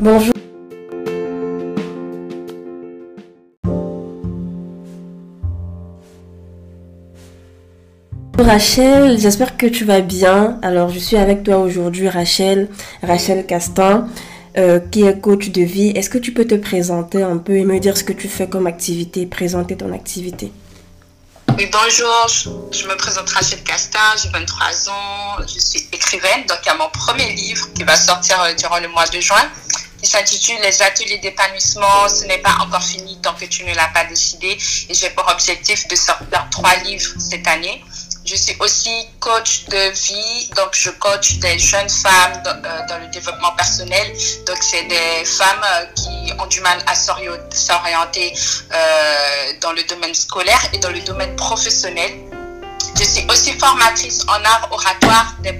Bonjour. Rachel, j'espère que tu vas bien. Alors, je suis avec toi aujourd'hui, Rachel, Rachel Castin, euh, qui est coach de vie. Est-ce que tu peux te présenter un peu et me dire ce que tu fais comme activité, présenter ton activité? Oui, bonjour, je, me présente Rachel Castin, j'ai 23 ans, je suis écrivaine, donc il y a mon premier livre qui va sortir euh, durant le mois de juin, qui s'intitule Les ateliers d'épanouissement, ce n'est pas encore fini tant que tu ne l'as pas décidé, et j'ai pour objectif de sortir trois livres cette année. Je suis aussi coach de vie, donc je coach des jeunes femmes dans, euh, le développement personnel. Donc c'est des femmes euh, qui ont du mal à s'orienter euh, dans le domaine scolaire et dans le domaine professionnel. Je suis aussi formatrice en art oratoire des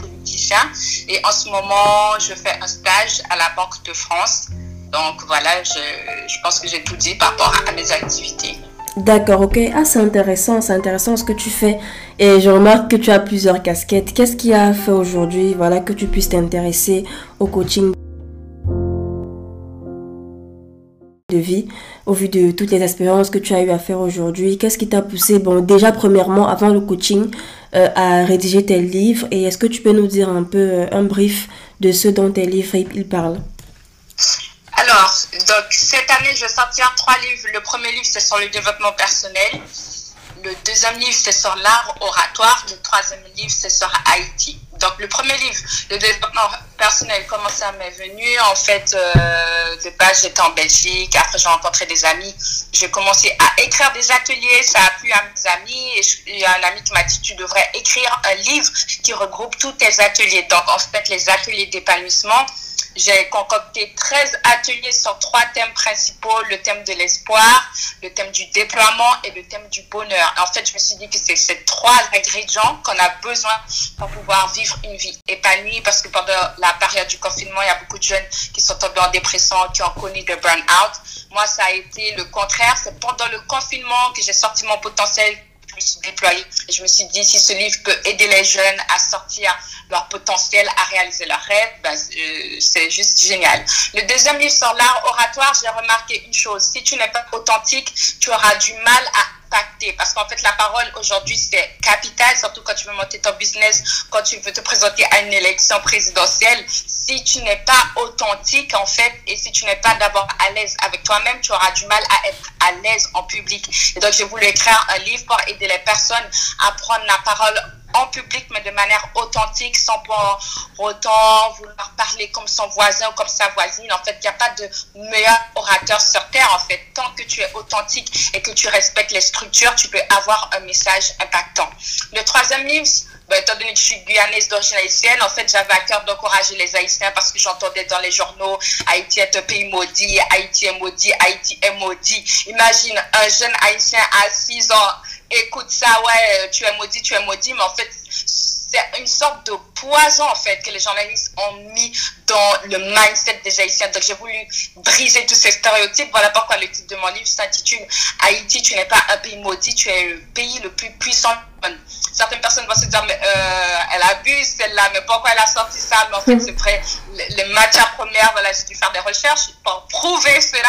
et en ce moment je fais un stage à la Banque de France. Donc voilà, je, je pense que j'ai tout dit par rapport à mes activités. D'accord, ok. Ah, c'est intéressant, c'est intéressant ce que tu fais. Et je remarque que tu as plusieurs casquettes. Qu'est-ce qui a fait aujourd'hui, voilà, que tu puisses t'intéresser au coaching de vie au vu de toutes les expériences que tu as eu à faire aujourd'hui? Qu'est-ce qui t'a poussé, bon, déjà premièrement, avant le coaching, euh, à rédiger tes livres Et est-ce que tu peux nous dire un peu euh, un brief de ce dont tes livres ils parlent? Alors, donc, cette année, je vais sortir trois livres. Le premier livre, c'est sur le développement personnel. Le deuxième livre, c'est sur l'art oratoire. Le troisième livre, c'est sur Haïti. Donc, le premier livre, le développement personnel, comment ça m'est venu? En fait, euh, de base, j'étais en Belgique. Après, j'ai rencontré des amis. J'ai commencé à écrire des ateliers. Ça a plu à mes amis. Et il y a un ami qui m'a dit, tu devrais écrire un livre qui regroupe tous tes ateliers. Donc, en fait, les ateliers d'épanouissement, j'ai concocté 13 ateliers sur trois thèmes principaux, le thème de l'espoir, le thème du déploiement et le thème du bonheur. En fait, je me suis dit que c'est ces trois ingrédients qu'on a besoin pour pouvoir vivre une vie épanouie parce que pendant la période du confinement, il y a beaucoup de jeunes qui sont tombés en dépression, qui ont connu de burn-out. Moi, ça a été le contraire. C'est pendant le confinement que j'ai sorti mon potentiel me suis déployée. Et je me suis dit, si ce livre peut aider les jeunes à sortir leur potentiel, à réaliser leurs rêves, ben, euh, c'est juste génial. Le deuxième livre sur l'art oratoire, j'ai remarqué une chose. Si tu n'es pas authentique, tu auras du mal à parce qu'en fait, la parole aujourd'hui, c'est capital, surtout quand tu veux monter ton business, quand tu veux te présenter à une élection présidentielle. Si tu n'es pas authentique, en fait, et si tu n'es pas d'abord à l'aise avec toi-même, tu auras du mal à être à l'aise en public. Et donc, j'ai voulu écrire un livre pour aider les personnes à prendre la parole en public, mais de manière authentique, sans pour autant vouloir parler comme son voisin ou comme sa voisine. En fait, il n'y a pas de meilleur orateur sur Terre, en fait. Tant que tu es authentique et que tu respectes les structures, tu peux avoir un message impactant. Le troisième livre, ben, étant donné que je suis guyanaise d'origine haïtienne, en fait, j'avais à cœur d'encourager les Haïtiens parce que j'entendais dans les journaux Haïti est un pays maudit, Haïti est maudit, Haïti est maudit. Imagine un jeune Haïtien à 6 ans écoute ça, ouais, tu es maudit, tu es maudit, mais en fait, c'est une sorte de poison, en fait, que les journalistes ont mis dans le mindset des Haïtiens. Donc, j'ai voulu briser tous ces stéréotypes. Voilà pourquoi le titre de mon livre s'intitule Haïti, tu n'es pas un pays maudit, tu es le pays le plus puissant. Certaines personnes vont se dire, mais euh, elle abuse celle-là, mais pourquoi elle a sorti ça? Mais en fait, c'est vrai, les, matières premières, voilà, j'ai dû faire des recherches pour prouver cela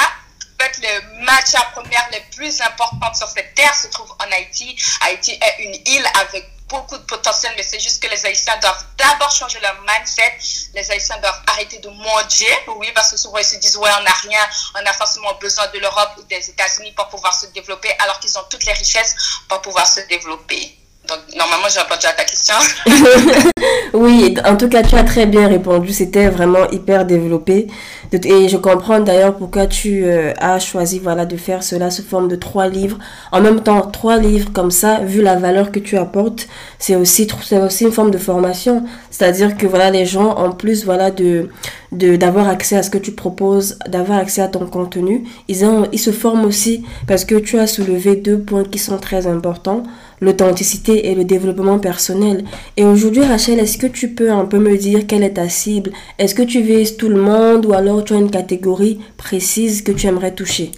fait, les matières premières les plus importantes sur cette terre se trouvent en Haïti. Haïti est une île avec beaucoup de potentiel, mais c'est juste que les Haïtiens doivent d'abord changer leur mindset. Les Haïtiens doivent arrêter de mendier, oui, parce que souvent ils se disent, ouais, on n'a rien, on a forcément besoin de l'Europe ou des États-Unis pour pouvoir se développer, alors qu'ils ont toutes les richesses pour pouvoir se développer. Donc, normalement, j'ai répondu à ta question. oui, en tout cas, tu as très bien répondu. C'était vraiment hyper développé. Et je comprends d'ailleurs pourquoi tu euh, as choisi voilà, de faire cela sous forme de trois livres. En même temps, trois livres comme ça, vu la valeur que tu apportes, c'est aussi, aussi une forme de formation. C'est-à-dire que voilà, les gens, en plus voilà, de d'avoir accès à ce que tu proposes, d'avoir accès à ton contenu, ils, ils se forment aussi parce que tu as soulevé deux points qui sont très importants l'authenticité et le développement personnel. Et aujourd'hui, Rachel, est-ce que tu peux un peu me dire quelle est ta cible? Est-ce que tu vises tout le monde ou alors tu as une catégorie précise que tu aimerais toucher?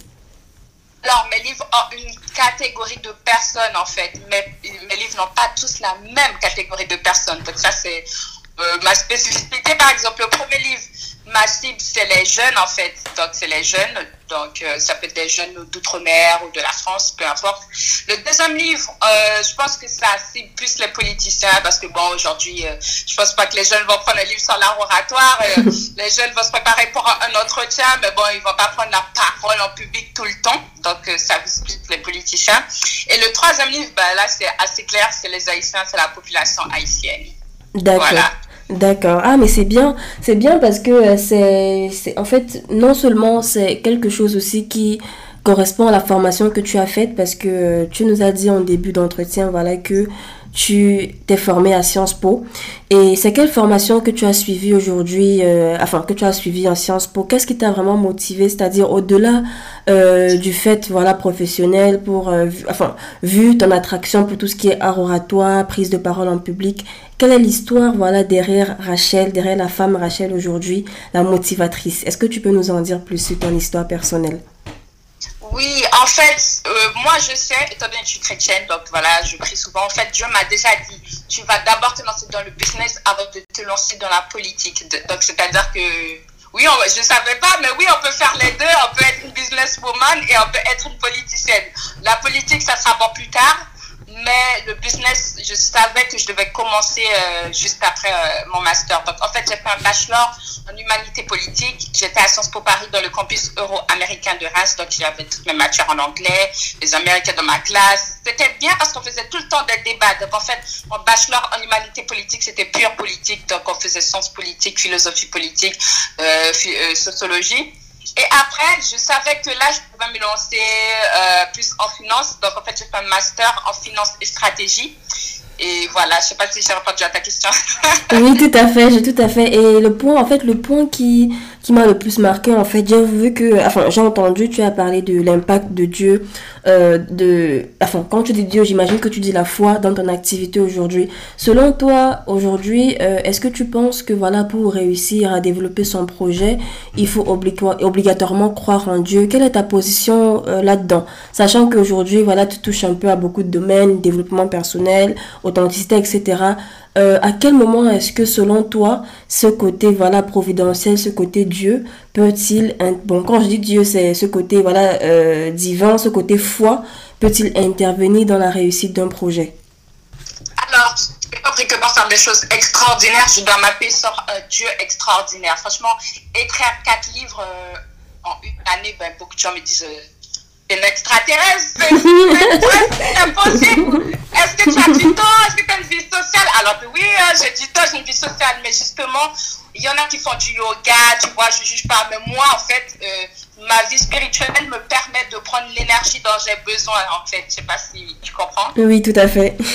Alors, mes livres ont une catégorie de personnes, en fait. Mais mes livres n'ont pas tous la même catégorie de personnes. Donc, ça, c'est euh, ma spécificité. Par exemple, le premier livre, ma cible, c'est les jeunes, en fait. Donc, c'est les jeunes. Donc, euh, ça peut être des jeunes d'outre-mer ou de la France, peu importe. Le deuxième livre, euh, je pense que ça cible plus les politiciens parce que, bon, aujourd'hui, euh, je pense pas que les jeunes vont prendre un livre sur l'art oratoire. les jeunes vont se préparer pour un, entretien, mais bon, ils vont pas prendre la parole en public tout le temps. Donc, ça plus les politiciens. Et le troisième livre, ben, là, c'est assez clair, c'est les Haïtiens, c'est la population haïtienne. D'accord. Voilà. D'accord. Ah, mais c'est bien. C'est bien parce que euh, c'est, en fait, non seulement c'est quelque chose aussi qui correspond à la formation que tu as faite parce que tu nous as dit en début d'entretien, voilà, que tu t'es formé à Sciences Po. Et c'est quelle formation que tu as suivie aujourd'hui, euh, enfin, que tu as suivi en Sciences Po? Qu'est-ce qui t'a vraiment motivé? C'est-à-dire au-delà euh, du fait, voilà, professionnel, pour, euh, enfin, vu ton attraction pour tout ce qui est art oratoire, prise de parole en public, quelle est l'histoire, voilà, derrière Rachel, derrière la femme Rachel aujourd'hui, la motivatrice? Est-ce que tu peux nous en dire plus sur ton histoire personnelle? Oui, en fait, euh, moi je sais, étant donné que je suis chrétienne, donc voilà, je prie souvent. En fait, Dieu m'a déjà dit, tu vas d'abord te lancer dans le business avant de te lancer dans la politique. Donc c'est-à-dire que, oui, je ne savais pas, mais oui, on peut faire les deux. On peut être une businesswoman et on peut être une politicienne. La politique, ça sera pour plus tard. Mais le business, je savais que je devais commencer euh, juste après euh, mon master. Donc, en fait, j'ai fait un bachelor en humanité politique. J'étais à Sciences Po Paris dans le campus euro-américain de Reims. Donc, j'avais toutes mes matières en anglais, les Américains dans ma classe. C'était bien parce qu'on faisait tout le temps des débats. Donc, en fait, mon bachelor en humanité politique, c'était pure politique. Donc, on faisait sciences politiques, philosophie politique, euh, sociologie. Et après, je savais que là, je pouvais me lancer euh, plus en finance. Donc, en fait, j'ai fait un master en finance et stratégie. Et voilà, je sais pas si j'ai répondu à ta question. oui, tout à fait, j'ai tout à fait. Et le point, en fait, le point qui, qui m'a le plus marqué, en fait, j'ai vu que, enfin, j'ai entendu, tu as parlé de l'impact de Dieu, euh, de, enfin, quand tu dis Dieu, j'imagine que tu dis la foi dans ton activité aujourd'hui. Selon toi, aujourd'hui, euh, est-ce que tu penses que, voilà, pour réussir à développer son projet, il faut obligatoirement croire en Dieu? Quelle est ta position euh, là-dedans? Sachant qu'aujourd'hui, voilà, tu touches un peu à beaucoup de domaines, développement personnel, authenticité, etc. Euh, à quel moment est-ce que selon toi, ce côté voilà providentiel, ce côté Dieu, peut-il, bon quand je dis Dieu, c'est ce côté voilà euh, divin, ce côté foi, peut-il intervenir dans la réussite d'un projet? Alors, je n'ai pas pris que pour faire des choses extraordinaires, je dois m'appeler sur un Dieu extraordinaire. Franchement, écrire quatre livres euh, en une année, ben, beaucoup de gens me disent un extraterrestre, c'est impossible. Est-ce que tu as du temps? Est-ce que tu as une vie sociale? Alors que oui, hein, j'ai du temps, j'ai une vie sociale, mais justement, il y en a qui font du yoga, tu vois, je ne juge pas, mais moi, en fait, euh, ma vie spirituelle me permet de prendre l'énergie dont j'ai besoin, en fait. Je sais pas si tu comprends. Oui, tout à fait.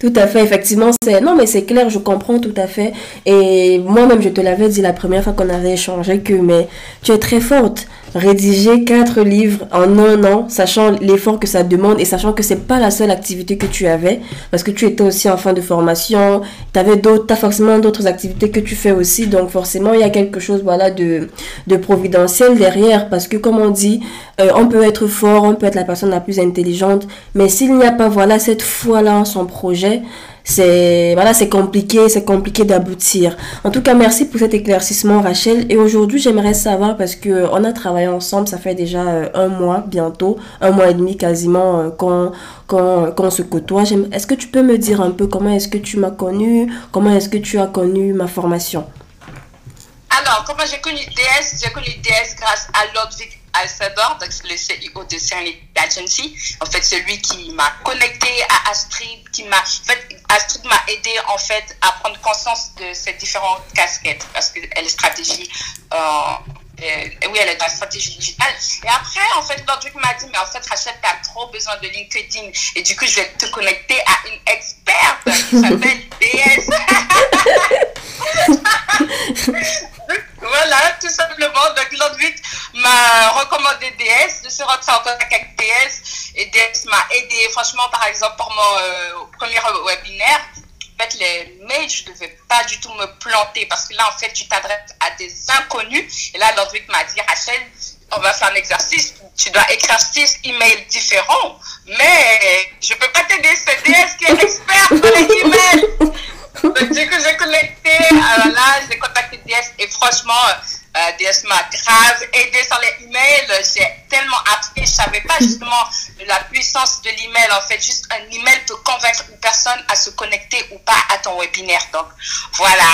Tout à fait, effectivement, c'est non mais c'est clair, je comprends tout à fait. Et moi-même, je te l'avais dit la première fois qu'on avait échangé que mais tu es très forte rédiger quatre livres en un an, sachant l'effort que ça demande et sachant que c'est pas la seule activité que tu avais, parce que tu étais aussi en fin de formation, tu d'autres, as forcément d'autres activités que tu fais aussi, donc forcément il y a quelque chose voilà de, de providentiel derrière, parce que comme on dit, euh, on peut être fort, on peut être la personne la plus intelligente, mais s'il n'y a pas voilà cette foi là en son projet, c'est voilà, c'est compliqué, c'est compliqué d'aboutir. En tout cas, merci pour cet éclaircissement, Rachel. Et aujourd'hui, j'aimerais savoir parce que on a travaillé ensemble, ça fait déjà euh, un mois bientôt, un mois et demi quasiment euh, qu'on qu'on se côtoie. Est-ce que tu peux me dire un peu comment est-ce que tu m'as connu, comment est-ce que tu as connu ma formation? Alors, comment j'ai connu DS? J'ai connu DS grâce à Ludwig Alcedor, donc le CEO de Serenity Agency. En fait, c'est lui qui m'a connecté à Astrid, qui m'a, en fait, Astrid m'a aidé en fait à prendre conscience de ces différentes casquettes parce qu'elle est stratégie. Euh, oui, elle est dans la stratégie digitale. Et après, en fait, Ludwig m'a dit, mais en fait, Rachel, tu as trop besoin de LinkedIn. Et du coup, je vais te connecter à une experte qui s'appelle DS. voilà, tout simplement. Donc, Ludwig m'a recommandé DS. Je suis rentrée en contact avec DS et DS m'a aidé. Franchement, par exemple, pour mon euh, premier webinaire, en fait, les mails, je ne devais pas du tout me planter parce que là, en fait, tu t'adresses à des inconnus. Et là, Ludwig m'a dit, Rachel, on va faire un exercice. Tu dois écrire six emails différents. Mais je ne peux pas t'aider. C'est DS qui est expert dans les emails. Donc, du coup, j'ai connecté. Alors là, j'ai contacté DS et franchement, euh, DS m'a grave aidé sur les emails. Tellement appris. Je savais pas justement la puissance de l'email. En fait, juste un email peut convaincre une personne à se connecter ou pas à ton webinaire. Donc, voilà.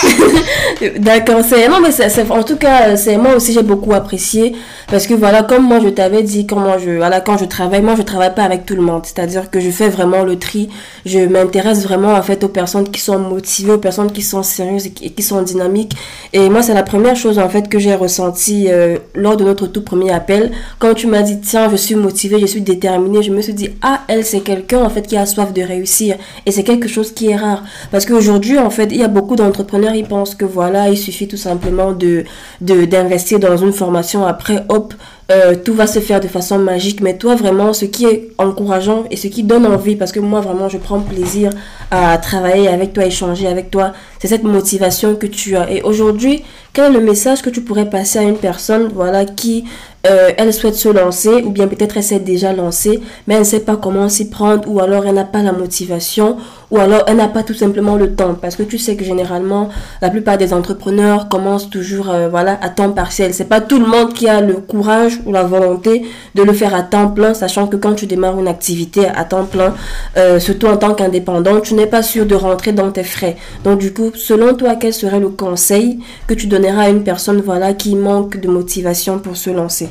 D'accord, c'est non mais c'est en tout cas c'est moi aussi j'ai beaucoup apprécié parce que voilà comme moi je t'avais dit comment je voilà quand je travaille moi je travaille pas avec tout le monde c'est-à-dire que je fais vraiment le tri je m'intéresse vraiment en fait aux personnes qui sont motivées aux personnes qui sont sérieuses et qui, sont dynamiques et moi c'est la première chose en fait que j'ai ressenti euh, lors de notre tout premier appel quand tu m'as dit tiens je suis motivée je suis déterminée je me suis dit ah elle c'est quelqu'un en fait qui a soif de réussir et c'est quelque chose qui est rare parce qu'aujourd'hui en fait il y a beaucoup d'entrepreneurs ils pensent que voilà, il suffit tout simplement de d'investir dans une formation. Après, hop, euh, tout va se faire de façon magique. Mais toi, vraiment, ce qui est encourageant et ce qui donne envie, parce que moi, vraiment, je prends plaisir à travailler avec toi, échanger avec toi, c'est cette motivation que tu as. Et aujourd'hui, quel est le message que tu pourrais passer à une personne, voilà, qui euh, elle souhaite se lancer, ou bien peut-être elle s'est déjà lancée, mais elle ne sait pas comment s'y prendre, ou alors elle n'a pas la motivation, ou alors elle n'a pas tout simplement le temps. Parce que tu sais que généralement, la plupart des entrepreneurs commencent toujours euh, voilà, à temps partiel. C'est pas tout le monde qui a le courage ou la volonté de le faire à temps plein, sachant que quand tu démarres une activité à temps plein, euh, surtout en tant qu'indépendant, tu n'es pas sûr de rentrer dans tes frais. Donc du coup, selon toi, quel serait le conseil que tu donneras à une personne voilà, qui manque de motivation pour se lancer?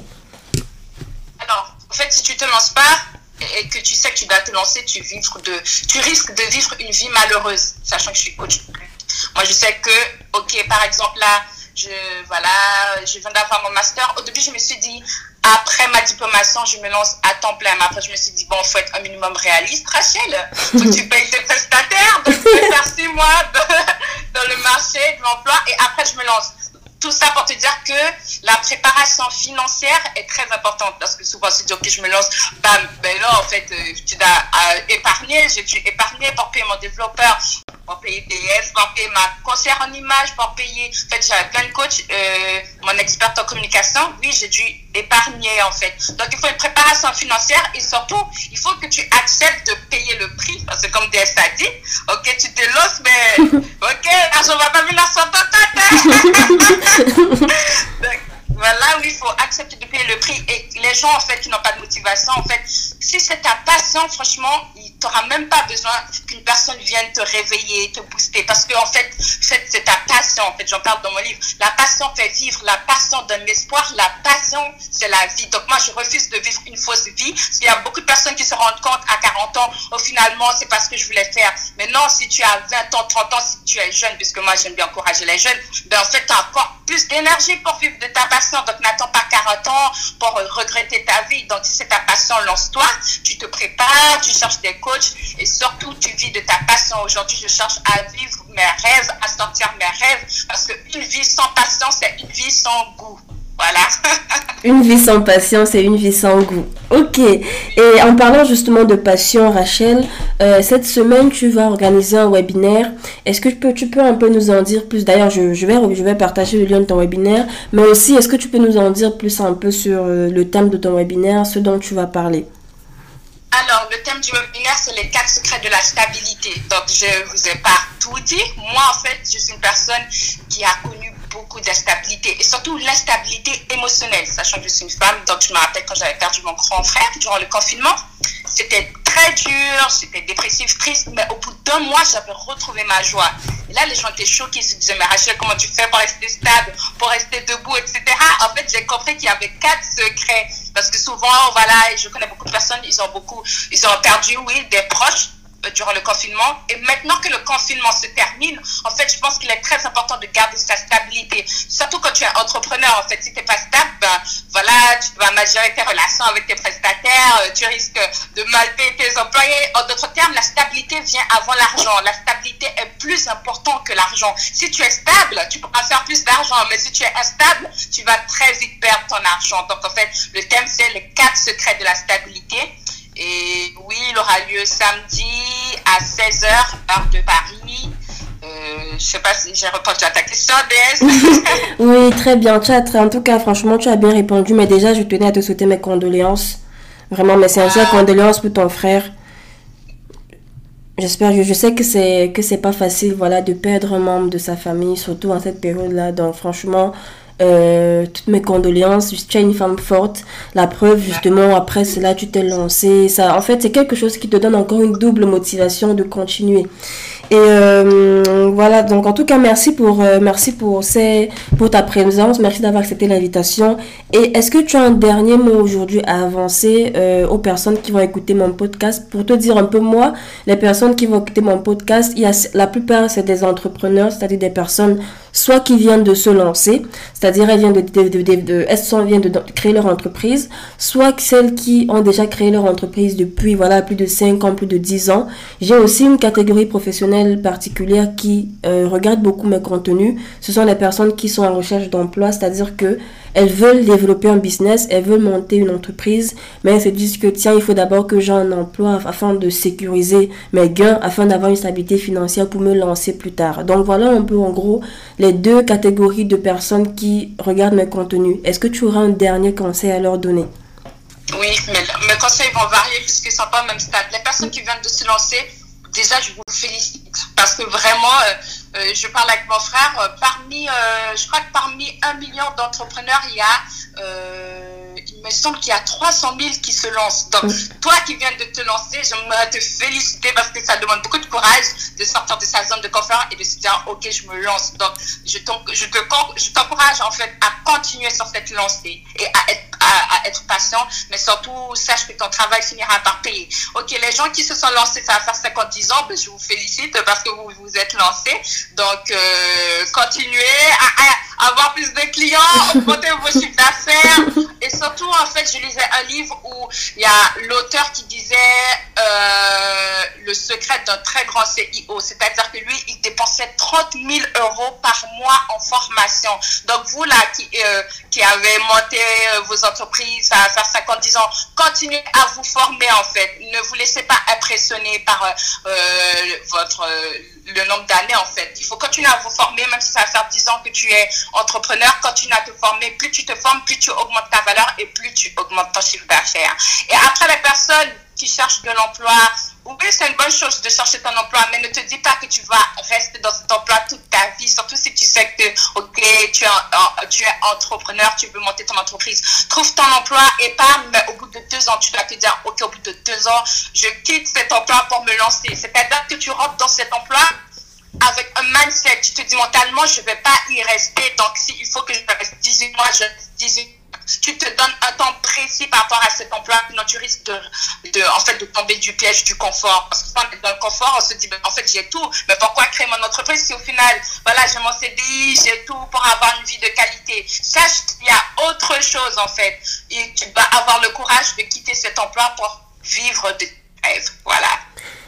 En fait, si tu te lances pas, et que tu sais que tu dois te lancer, tu, vivre de, tu risques de vivre une vie malheureuse, sachant que je suis coach. Moi, je sais que, ok, par exemple, là, je, voilà, je viens d'avoir mon master. Au début, je me suis dit, après ma diplomation, je me lance à temps plein. Mais après, je me suis dit, bon, faut être un minimum réaliste, Rachel. Faut tu payes tes prestataires. Donc, je vais faire six mois dans le marché de l'emploi. Et après, je me lance. Tout ça pour te dire que la préparation financière est très importante. Parce que souvent dire que je me lance, bam, ben là en fait euh, tu dois euh, épargner, j'ai dû épargner pour payer mon développeur, pour payer DS, pour payer ma concert en image, pour payer, en fait j'avais plein de coachs, euh, mon expert en communication, oui j'ai dû épargner en fait. Donc il faut une préparation financière et surtout il faut que tu acceptes de payer le prix parce que comme DS a dit, ok tu te lances mais ok l'argent va pas venir sur ta tête. voilà où il faut accepter de payer le prix. Et les gens, en fait, qui n'ont pas de motivation, en fait, si c'est ta passion, franchement, tu n'auras même pas besoin qu'une personne vienne te réveiller, te booster. Parce que, en fait, c'est ta passion. En fait, j'en parle dans mon livre. La passion fait vivre. La passion donne l'espoir. La passion, c'est la vie. Donc, moi, je refuse de vivre une fausse vie. Parce qu'il y a beaucoup de personnes qui se rendent compte à 40 ans, au finalement, c'est pas ce que je voulais faire. Mais non, si tu as 20 ans, 30 ans, si tu es jeune, puisque moi, j'aime bien encourager les jeunes, ben, en fait, tu as encore plus d'énergie pour vivre de ta passion. Donc, n'attends pas 40 ans pour regretter ta vie. Donc, si c'est ta passion, lance-toi. Tu te prépares, tu cherches des coachs et surtout, tu vis de ta passion. Aujourd'hui, je cherche à vivre mes rêves, à sortir mes rêves parce qu'une vie sans passion, c'est une vie sans goût. Voilà. une vie sans patience et une vie sans goût. Ok. Et en parlant justement de passion, Rachel, euh, cette semaine, tu vas organiser un webinaire. Est-ce que tu peux, tu peux un peu nous en dire plus? D'ailleurs, je, je, vais, je vais partager le lien de ton webinaire. Mais aussi, est-ce que tu peux nous en dire plus un peu sur euh, le thème de ton webinaire, ce dont tu vas parler? Alors, le thème du webinaire, c'est les quatre secrets de la stabilité. Donc, je vous ai pas tout dit. Moi, en fait, je suis une personne qui a connu beaucoup d'instabilité et surtout l'instabilité émotionnelle, sachant que je suis une femme. Donc, je me rappelle quand j'avais perdu mon grand frère durant le confinement. C'était très dur, c'était dépressif, triste, mais au bout d'un mois, j'avais retrouvé ma joie. Et là, les gens étaient choqués, ils se disaient, mais Rachel, comment tu fais pour rester stable, pour rester debout, etc. En fait, j'ai compris qu'il y avait quatre secrets. Parce que souvent, voilà, je connais beaucoup de personnes, ils ont beaucoup, ils ont perdu, oui, des proches durant le confinement. Et maintenant que le confinement se termine, en fait, je pense qu'il est très important de garder sa stabilité. Surtout quand tu es entrepreneur, en fait, si tu n'es pas stable, ben, voilà, tu dois mal gérer tes relations avec tes prestataires, euh, tu risques de mal payer tes employés. En d'autres termes, la stabilité vient avant l'argent. La stabilité est plus importante que l'argent. Si tu es stable, tu pourras faire plus d'argent, mais si tu es instable, tu vas très vite perdre ton argent. Donc, en fait, le thème, c'est les quatre secrets de la stabilité. Et oui, il aura lieu samedi à 16h, heure de Paris. Euh, je sais pas si j'ai répondu à ta question, oui, très bien. Tu as, en tout cas, franchement, tu as bien répondu. Mais déjà, je tenais à te souhaiter mes condoléances. Vraiment, mes sincères ah. condoléances pour ton frère. J'espère, je, je sais que c'est que c'est pas facile, voilà, de perdre un membre de sa famille, surtout en cette période-là. Donc franchement, euh, toutes mes condoléances. Tu es une femme forte. La preuve, justement, après cela, tu t'es lancée. Ça, en fait, c'est quelque chose qui te donne encore une double motivation de continuer. Et euh, voilà, donc en tout cas, merci pour, euh, merci pour, ces, pour ta présence, merci d'avoir accepté l'invitation. Et est-ce que tu as un dernier mot aujourd'hui à avancer euh, aux personnes qui vont écouter mon podcast? Pour te dire un peu moi, les personnes qui vont écouter mon podcast, il y a, la plupart, c'est des entrepreneurs, c'est-à-dire des personnes soit qui viennent de se lancer, c'est-à-dire elles viennent de, de, créer leur entreprise, soit celles qui ont déjà créé leur entreprise depuis voilà plus de 5 ans, plus de 10 ans. J'ai aussi une catégorie professionnelle particulière qui euh, regarde beaucoup mes contenus, ce sont les personnes qui sont en recherche d'emploi, c'est-à-dire que elles veulent développer un business, elles veulent monter une entreprise, mais elles se disent que tiens, il faut d'abord que j'ai un emploi afin de sécuriser mes gains, afin d'avoir une stabilité financière pour me lancer plus tard. Donc voilà un peu en gros les deux catégories de personnes qui regardent mes contenus. Est-ce que tu auras un dernier conseil à leur donner? Oui, mais mes conseils vont varier puisqu'ils ne sont pas au même stade. Les personnes qui viennent de se lancer, déjà, je vous félicite parce que vraiment, euh, euh, je parle avec mon frère, euh, parmi, je crois que parmi un million d'entrepreneurs, il y a il me semble qu'il y a 300 000 qui se lancent. Donc, toi qui viens de te lancer, j'aimerais te féliciter parce que ça demande beaucoup de courage de sortir de sa zone de confort et de se dire, OK, je me lance. Donc, je t'encourage en fait à continuer sur cette lancée et à être, à, être patient, mais surtout, sache que ton travail finira par payer. OK, les gens qui se sont lancés, ça va faire 50 ans, ben, je vous félicite parce que vous vous êtes lancés. Donc, euh, continuez à, à, avoir plus de clients, augmenter vos chiffres d'affaires et surtout, en fait, je lisais un livre où il y a l'auteur qui disait euh, le secret d'un très grand CIO. C'est-à-dire que lui, il dépensait 30 000 euros par mois en formation. Donc, vous, là, qui, euh, qui avez monté euh, vos entreprises à faire 50, 10 ans, continuez à vous former, en fait. Ne vous laissez pas impressionner par votre le nombre d'années en fait. Il faut continuer à vous former, même si ça va faire 10 ans que tu es entrepreneur, continue à te former. Plus tu te formes, plus tu augmentes ta valeur et plus tu augmentes ton chiffre d'affaires. Et après, les personnes qui cherchent de l'emploi, oui, c'est une bonne chose de chercher ton emploi, mais ne te dis pas que tu vas rester dans cet emploi toute ta vie, surtout si tu sais que, ok, tu es, entrepreneur, tu veux monter ton entreprise. Trouve ton emploi et pas, mais au bout de deux ans, tu dois te dire, ok, au bout de deux ans, je quitte cet emploi pour me lancer. C'est-à-dire que tu rentres dans cet emploi avec un mindset, tu te dis mentalement, je ne vais pas y rester, donc s'il faut que je reste 18 mois, je reste 18 tu te donnes un temps précis par rapport à cet emploi, sinon tu risques de, de, en fait, de tomber du piège du confort. Parce que quand on est dans le confort, on se dit, ben, en fait, j'ai tout, mais pourquoi créer mon entreprise si au final, voilà, j'ai mon CDI, j'ai tout pour avoir une vie de qualité? Sache qu'il y a autre chose, en fait. Et tu vas avoir le courage de quitter cet emploi pour vivre de rêves. Voilà.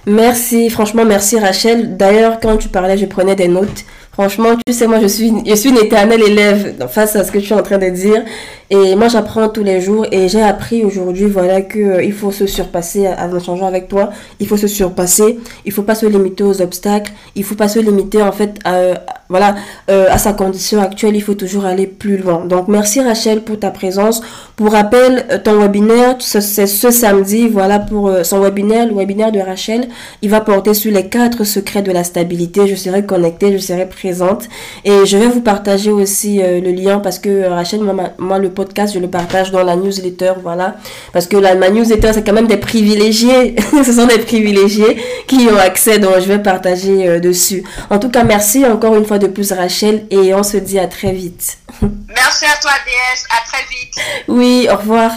Merci, franchement, merci Rachel. D'ailleurs, quand tu parlais, je prenais des notes. Franchement, tu sais, moi, je suis, je suis une éternelle élève face à ce que tu es en train de dire. Et moi, j'apprends tous les jours. Et j'ai appris aujourd'hui, voilà, qu'il euh, il faut se surpasser, en changeant avec toi, il faut se surpasser. Il faut pas se limiter aux obstacles. Il faut pas se limiter, en fait, à, voilà, euh, à sa condition actuelle. Il faut toujours aller plus loin. Donc, merci Rachel pour ta présence. Pour rappel, euh, ton webinaire, c'est ce samedi, voilà, pour son webinaire, le webinaire de Rachel. Il va porter sur les quatre secrets de la stabilité. Je serai connectée, je serai présente. Et je vais vous partager aussi euh, le lien parce que euh, Rachel, moi, le podcast, je le partage dans la newsletter, voilà. Parce que la, ma newsletter, c'est quand même des privilégiés. Ce sont des privilégiés qui ont accès, donc je vais partager euh, dessus. En tout cas, merci encore une fois de plus, Rachel, et on se dit à très vite. Merci à toi, DS. À très vite. Oui, au revoir.